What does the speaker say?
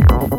Oh.